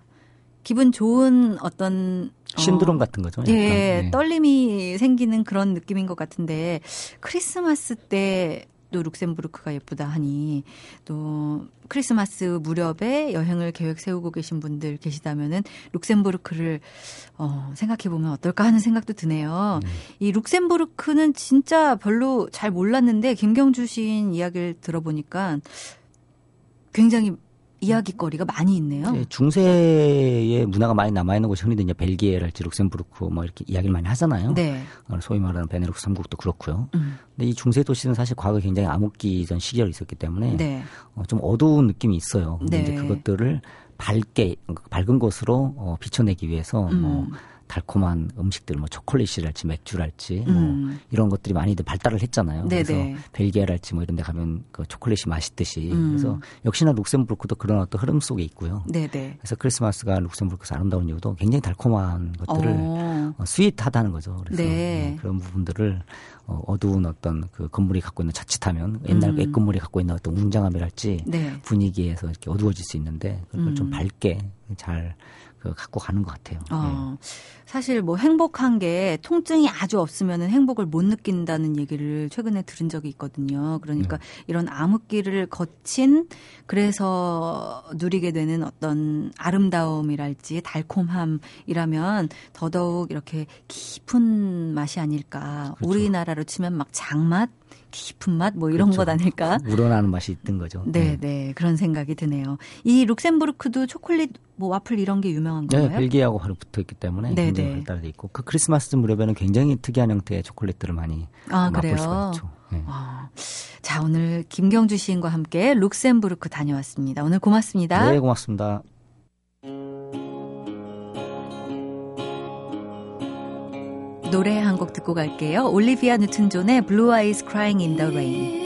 기분 좋은 어떤 어, 신드롬 어, 같은 거죠. 약간. 예, 네. 떨림이 생기는 그런 느낌인 것 같은데 크리스마스 때 또 룩셈부르크가 예쁘다 하니 또 크리스마스 무렵에 여행을 계획 세우고 계신 분들 계시다면은 룩셈부르크를 어, 생각해 보면 어떨까 하는 생각도 드네요. 음. 이 룩셈부르크는 진짜 별로 잘 몰랐는데 김경주 시인 이야기를 들어보니까 굉장히 이야기거리가 많이 있네요. 네, 중세의 문화가 많이 남아있는 곳이 흔히들 이제 벨기에랄지 룩셈부르크 뭐 이렇게 이야기를 많이 하잖아요. 네. 어, 소위 말하는 베네룩스 삼국도 그렇고요. 음. 근데 이 중세 도시는 사실 과거 굉장히 암흑기적 시절이 있었기 때문에 네. 어, 좀 어두운 느낌이 있어요. 근데 네. 이제 그것들을 밝게 밝은 곳으로 어, 비춰내기 위해서 뭐 음. 뭐 달콤한 음식들 뭐 초콜릿이랄지 맥주랄지 뭐 음. 뭐 이런 것들이 많이들 발달을 했잖아요. 네네. 그래서 벨기에랄지 뭐 이런 데 가면 그 초콜릿이 맛있듯이 음. 그래서 역시나 룩셈부르크도 그런 어떤 흐름 속에 있고요. 네네. 그래서 크리스마스가 룩셈부르크에서 아름다운 이유도 굉장히 달콤한 것들을 어. 어, sweet하다는 거죠. 그래서 네. 어, 그런 부분들을 어, 어두운 어떤 그 건물이 갖고 있는 자칫하면 옛날 음. 건물이 갖고 있는 어떤 웅장함이랄지 네. 분위기에서 이렇게 어두워질 수 있는데 그걸 음. 좀 밝게 잘그 갖고 가는 것 같아요. 어, 네. 사실 뭐 행복한 게 통증이 아주 없으면은 행복을 못 느낀다는 얘기를 최근에 들은 적이 있거든요. 그러니까 네. 이런 암흑기를 거친 그래서 누리게 되는 어떤 아름다움이랄지 달콤함이라면 더더욱 이렇게 깊은 맛이 아닐까. 그렇죠. 우리나라로 치면 막 장맛 깊은 맛 뭐 이런 그렇죠. 것 아닐까? 우러나는 맛이 있던 거죠. 네, 네, 네, 그런 생각이 드네요. 이 룩셈부르크도 초콜릿 뭐 와플 이런 게 유명한 네, 건가요? 네, 벨기에하고 바로 붙어 있기 때문에 네, 굉장히 네. 발달돼 있고 그 크리스마스 무렵에는 굉장히 특이한 형태의 초콜릿들을 많이 아, 맛볼 그래요? 수가 있죠. 네. 아, 자, 오늘 김경주 시인과 함께 룩셈부르크 다녀왔습니다. 오늘 고맙습니다. 네, 고맙습니다. 노래 한 곡 듣고 갈게요. 올리비아 뉴튼 존의 Blue Eyes Crying in the Rain.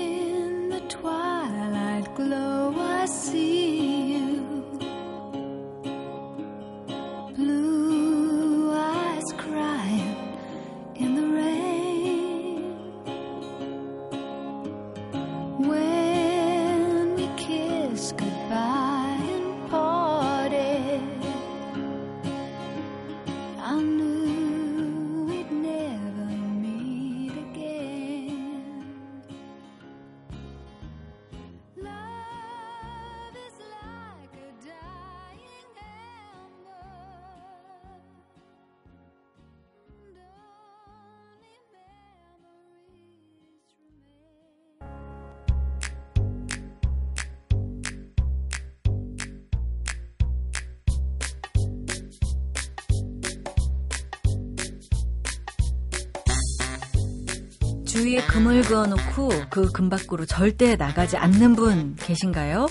주위에 금을 그어놓고 그 금 밖으로 절대 나가지 않는 분 계신가요?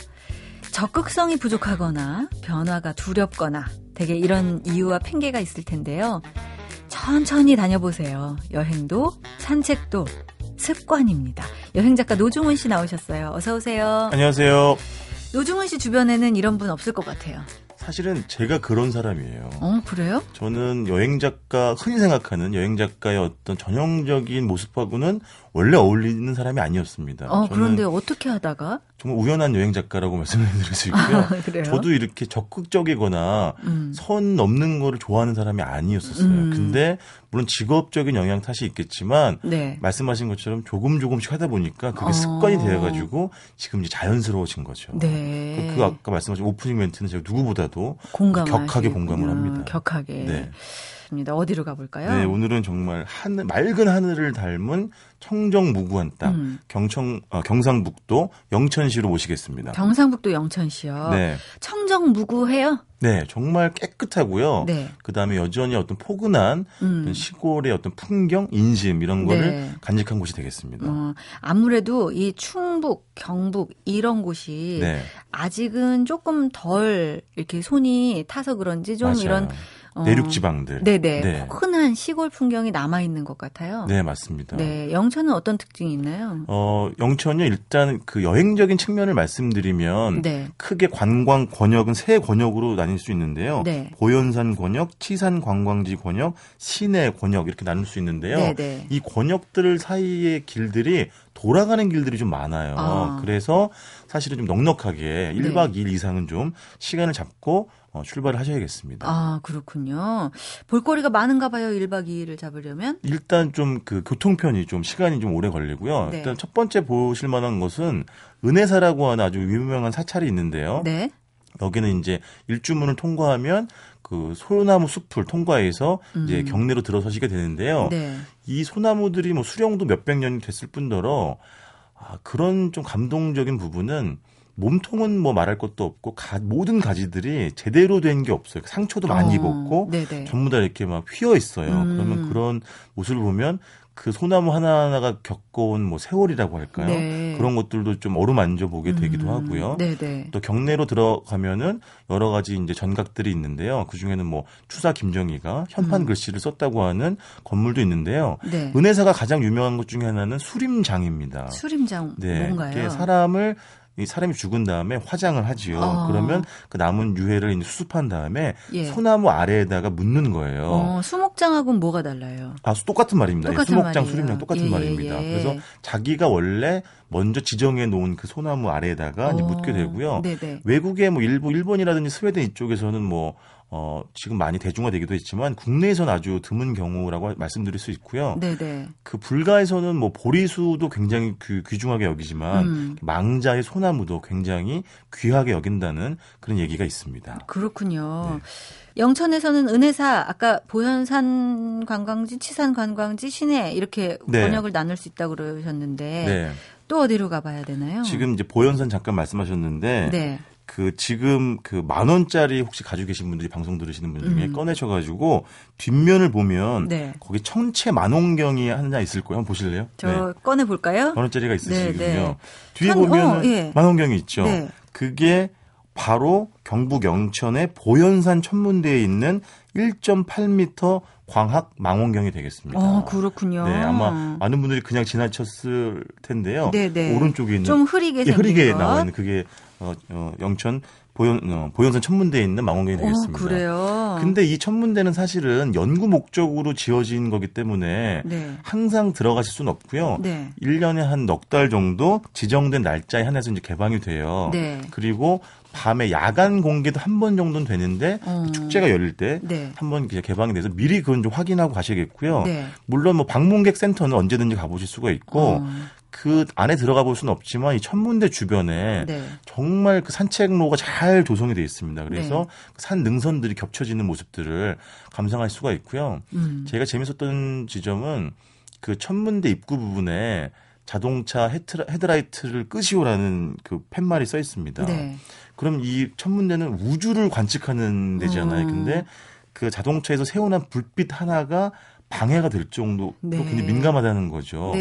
적극성이 부족하거나 변화가 두렵거나 되게 이런 이유와 핑계가 있을 텐데요. 천천히 다녀보세요. 여행도 산책도 습관입니다. 여행 작가 노중훈 씨 나오셨어요. 어서 오세요. 안녕하세요. 노중훈 씨 주변에는 이런 분 없을 것 같아요. 사실은 제가 그런 사람이에요. 어, 그래요? 저는 여행 작가, 흔히 생각하는 여행 작가의 어떤 전형적인 모습하고는 원래 어울리는 사람이 아니었습니다. 어, 그런데 어떻게 하다가? 정말 우연한 여행 작가라고 *laughs* 말씀을 드릴 수 있고요. 아, 저도 이렇게 적극적이거나 음. 선 넘는 거를 좋아하는 사람이 아니었었어요. 음. 근데 물론 직업적인 영향 탓이 있겠지만 네. 말씀하신 것처럼 조금 조금씩 하다 보니까 그게 어. 습관이 되어가지고 지금 이제 자연스러워진 거죠. 네. 그, 그 아까 말씀하신 오프닝 멘트는 제가 누구보다도 격하게 공감을 합니다. 격하게. 네. 알겠습니다. 어디로 가볼까요? 네, 오늘은 정말 하늘, 맑은 하늘을 닮은 청정무구한 땅, 음. 경청, 어, 경상북도 영천시로 모시겠습니다. 경상북도 영천시요? 네. 청정무구해요? 네, 정말 깨끗하고요. 네. 그 다음에 여전히 어떤 포근한 음. 시골의 어떤 풍경, 인심 이런 거를 네. 간직한 곳이 되겠습니다. 어, 아무래도 이 충북, 경북 이런 곳이 네. 아직은 조금 덜 이렇게 손이 타서 그런지 좀 맞아요. 이런 어. 내륙 지방들. 네네. 네. 흔한 시골 풍경이 남아 있는 것 같아요. 네, 맞습니다. 네, 영천은 어떤 특징이 있나요? 어, 영천은 일단 그 여행적인 측면을 말씀드리면 네. 크게 관광 권역은 세 권역으로 나뉠 수 있는데요. 네. 보현산 권역, 치산 관광지 권역, 시내 권역 이렇게 나눌 수 있는데요. 네네. 네. 이 권역들 사이의 길들이 돌아가는 길들이 좀 많아요. 아. 그래서 사실은 좀 넉넉하게 1박 네. 2일 이상은 좀 시간을 잡고 어, 출발을 하셔야겠습니다. 아, 그렇군요. 볼거리가 많은가 봐요. 1박 2일을 잡으려면? 일단 좀 그 교통편이 좀 시간이 좀 오래 걸리고요. 네. 일단 첫 번째 보실 만한 것은 은혜사라고 하는 아주 유명한 사찰이 있는데요. 네. 여기는 이제 일주문을 통과하면 그 소나무 숲을 통과해서 음. 이제 경내로 들어서시게 되는데요. 네. 이 소나무들이 뭐 수령도 몇백 년이 됐을 뿐더러 아, 그런 좀 감동적인 부분은 몸통은 뭐 말할 것도 없고 가, 모든 가지들이 제대로 된 게 없어요. 상처도 많이 어, 입었고 네네. 전부 다 이렇게 막 휘어 있어요. 음. 그러면 그런 모습을 보면 그 소나무 하나하나가 겪어온 뭐 세월이라고 할까요? 네. 그런 것들도 좀 어루만져 보게 되기도 음. 하고요. 네네. 또 경내로 들어가면은 여러 가지 이제 전각들이 있는데요. 그 중에는 뭐 추사 김정희가 현판 음. 글씨를 썼다고 하는 건물도 있는데요. 네. 은혜사가 가장 유명한 것 중에 하나는 수림장입니다. 수림장 네. 뭔가요? 사람을 이 사람이 죽은 다음에 화장을 하지요. 어. 그러면 그 남은 유해를 수습한 다음에 예. 소나무 아래에다가 묻는 거예요. 어, 수목장하고는 뭐가 달라요? 아, 똑같은 말입니다. 똑같은 수목장, 말이에요. 수림장 똑같은 예, 말입니다. 예. 그래서 자기가 원래 먼저 지정해 놓은 그 소나무 아래에다가 어. 묻게 되고요. 네네. 외국의 뭐 일부 일본이라든지 스웨덴 이쪽에서는 뭐 어, 지금 많이 대중화되기도 했지만 국내에서는 아주 드문 경우라고 말씀드릴 수 있고요. 네네. 그 불가에서는 뭐 보리수도 굉장히 귀, 귀중하게 여기지만 음. 망자의 소나무도 굉장히 귀하게 여긴다는 그런 얘기가 있습니다. 그렇군요. 네. 영천에서는 은혜사 아까 보현산 관광지, 치산 관광지, 시내 이렇게 네. 번역을 나눌 수 있다고 그러셨는데 네. 또 어디로 가봐야 되나요? 지금 이제 보현산 잠깐 말씀하셨는데 네. 그 지금 그 만 원짜리 혹시 가지고 계신 분들이 방송 들으시는 분 중에 음. 꺼내셔가지고 뒷면을 보면 네. 거기 청채 만원경이 하나 있을 거예요. 한번 보실래요? 저 네. 꺼내 볼까요? 만 원짜리가 있으시군요. 네, 네. 뒤에 천, 보면 어, 예. 만원경이 있죠. 네. 그게 바로 경북 영천의 보현산 천문대에 있는 1.8m 광학 망원경이 되겠습니다. 어, 그렇군요. 네, 아마 많은 분들이 그냥 지나쳤을 텐데요. 네네. 네. 오른쪽에 있는 좀 흐리게 예, 흐리게 나와 있는 그게 어, 어, 영천 보현, 어, 보현선 천문대에 있는 망원경이 어, 되겠습니다. 어, 그래요. 근데 이 천문대는 사실은 연구 목적으로 지어진 거기 때문에 네. 항상 들어가실 수는 없고요. 네. 1년에 한 넉 달 정도 지정된 날짜에 한해서 이제 개방이 돼요. 네. 그리고 밤에 야간 공개도 한 번 정도는 되는데 어. 축제가 열릴 때 한번 네. 개방이 돼서 미리 그건 좀 확인하고 가셔야겠고요. 네. 물론 뭐 방문객 센터는 언제든지 가보실 수가 있고 어. 그 안에 들어가 볼 수는 없지만 이 천문대 주변에 네. 정말 그 산책로가 잘 조성이 되어 있습니다. 그래서 네. 그산 능선들이 겹쳐지는 모습들을 감상할 수가 있고요. 음. 제가 재밌었던 지점은 그 천문대 입구 부분에 자동차 헤드라이트를 끄시오라는 그 팻말이 써 있습니다. 네. 그럼 이 천문대는 우주를 관측하는 데잖아요. 음. 근데 그 자동차에서 세워놓은 불빛 하나가 방해가 될 정도로 네. 굉장히 민감하다는 거죠.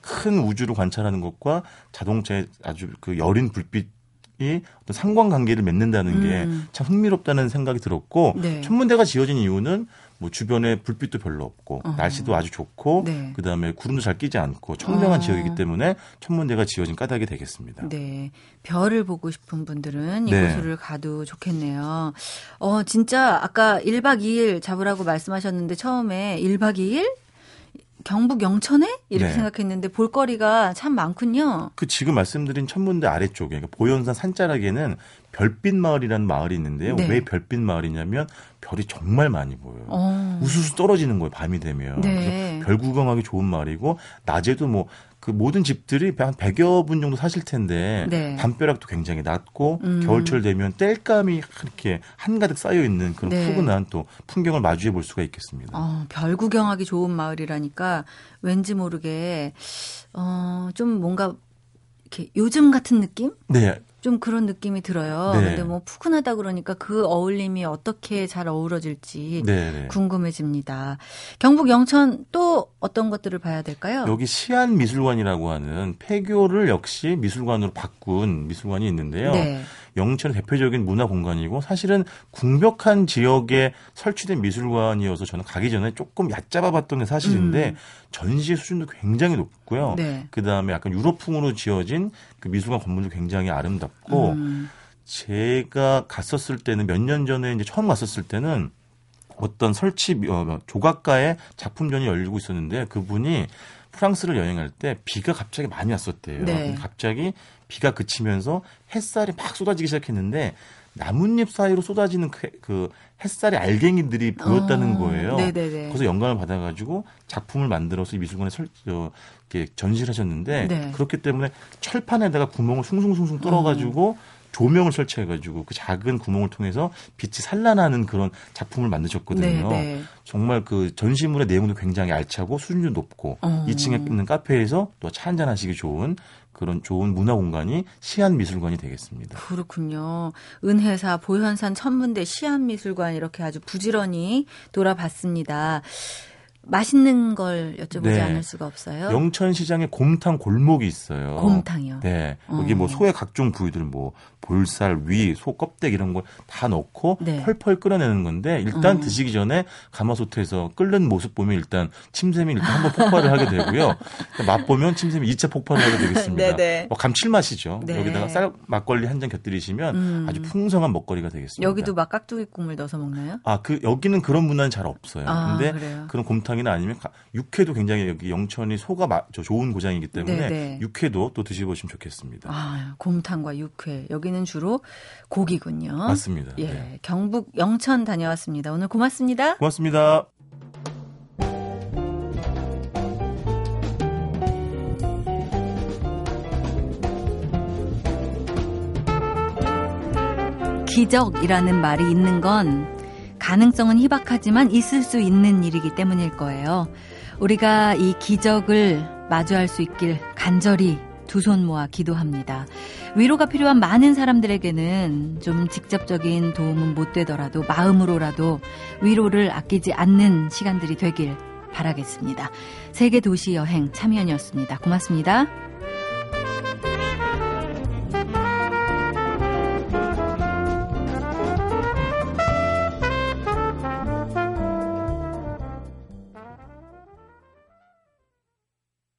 큰 우주를 관찰하는 것과 자동차의 아주 그 여린 불빛 이 어떤 상관관계를 맺는다는 게참 음. 흥미롭다는 생각이 들었고 네. 천문대가 지어진 이유는 뭐 주변에 불빛도 별로 없고 어. 날씨도 아주 좋고 네. 그다음에 구름도 잘 끼지 않고 청명한 어. 지역이기 때문에 천문대가 지어진 까닭이 되겠습니다. 네. 별을 보고 싶은 분들은 이곳을 네. 가도 좋겠네요. 어 진짜 아까 1박 2일 잡으라고 말씀하셨는데 처음에 1박 2일 경북 영천에 이렇게 네. 생각했는데 볼거리가 참 많군요. 그 지금 말씀드린 천문대 아래쪽에 그러니까 보현산 산자락에는 별빛 마을이라는 마을이 있는데요. 네. 왜 별빛 마을이냐면 별이 정말 많이 보여요. 어. 우수수 떨어지는 거예요. 밤이 되면. 네. 그래서 별 구경하기 좋은 마을이고 낮에도 뭐 그 모든 집들이 한 100여 분 정도 사실 텐데 네. 담벼락도 굉장히 낮고 음. 겨울철 되면 땔감이 이렇게 한가득 쌓여 있는 그런 네. 푸근한 또 풍경을 마주해 볼 수가 있겠습니다. 어, 별 구경하기 좋은 마을이라니까 왠지 모르게 어, 좀 뭔가 이렇게 요즘 같은 느낌? 네. 좀 그런 느낌이 들어요. 네. 근데 뭐 푸근하다 그러니까 그 어울림이 어떻게 잘 어우러질지 네, 네. 궁금해집니다. 경북 영천 또 어떤 것들을 봐야 될까요? 여기 시안 미술관이라고 하는 폐교를 역시 미술관으로 바꾼 미술관이 있는데요. 네. 영천의 대표적인 문화 공간이고 사실은 궁벽한 지역에 설치된 미술관이어서 저는 가기 전에 조금 얕잡아봤던 게 사실인데 음. 전시 수준도 굉장히 높고 요. 네. 그 다음에 약간 유럽풍으로 지어진 그 미술관 건물도 굉장히 아름답고 음. 제가 갔었을 때는 몇 년 전에 이제 처음 갔었을 때는 어떤 설치 어, 조각가의 작품전이 열리고 있었는데 그분이 프랑스를 여행할 때 비가 갑자기 많이 왔었대요. 네. 갑자기 비가 그치면서 햇살이 막 쏟아지기 시작했는데 나뭇잎 사이로 쏟아지는 그, 그 햇살의 알갱이들이 보였다는 어, 거예요. 네네네. 그래서 영감을 받아가지고 작품을 만들어서 이 미술관에 설, 어, 이렇게 전시를 하셨는데 네. 그렇기 때문에 철판에다가 구멍을 숭숭숭숭 뚫어가지고 어. 조명을 설치해가지고 그 작은 구멍을 통해서 빛이 산란하는 그런 작품을 만드셨거든요. 네, 네. 정말 그 전시물의 내용도 굉장히 알차고 수준도 높고 어. 2층에 있는 카페에서 또 차 한잔 하시기 좋은 그런 좋은 문화 공간이 시안미술관이 되겠습니다. 그렇군요. 은혜사, 보현산, 천문대, 시안미술관 이렇게 아주 부지런히 돌아봤습니다. 맛있는 걸 여쭤보지 네. 않을 수가 없어요. 영천시장에 곰탕 골목이 있어요. 곰탕이요? 네. 여기 뭐 어. 소의 각종 부위들 뭐 볼살, 위, 소 껍데기 이런 걸 다 넣고 네. 펄펄 끓여내는 건데 일단 어. 드시기 전에 가마솥에서 끓는 모습 보면 일단 침샘이 일단 한번 폭발을 하게 되고요. *laughs* 맛 보면 침샘이 2차 폭발을 하게 되겠습니다. 네, 뭐 감칠맛이죠. 네. 여기다가 쌀 막걸리 한 잔 곁들이시면 음. 아주 풍성한 먹거리가 되겠습니다. 여기도 막 깍두기 국물 넣어서 먹나요? 아, 그 여기는 그런 문화는 잘 없어요. 아, 근데 그래요? 그런 곰탕이나 아니면 육회도 굉장히 여기 영천이 소가 마, 저 좋은 고장이기 때문에 네네. 네. 육회도 또 드셔보시면 좋겠습니다. 아, 곰탕과 육회. 여기 는 주로 고기군요. 맞습니다. 예, 네. 경북 영천 다녀왔습니다. 오늘 고맙습니다. 고맙습니다. 기적이라는 말이 있는 건 가능성은 희박하지만 있을 수 있는 일이기 때문일 거예요. 우리가 이 기적을 마주할 수 있길 간절히 두 손 모아 기도합니다. 위로가 필요한 많은 사람들에게는 좀 직접적인 도움은 못 되더라도 마음으로라도 위로를 아끼지 않는 시간들이 되길 바라겠습니다. 세계 도시 여행 참여연이었습니다. 고맙습니다.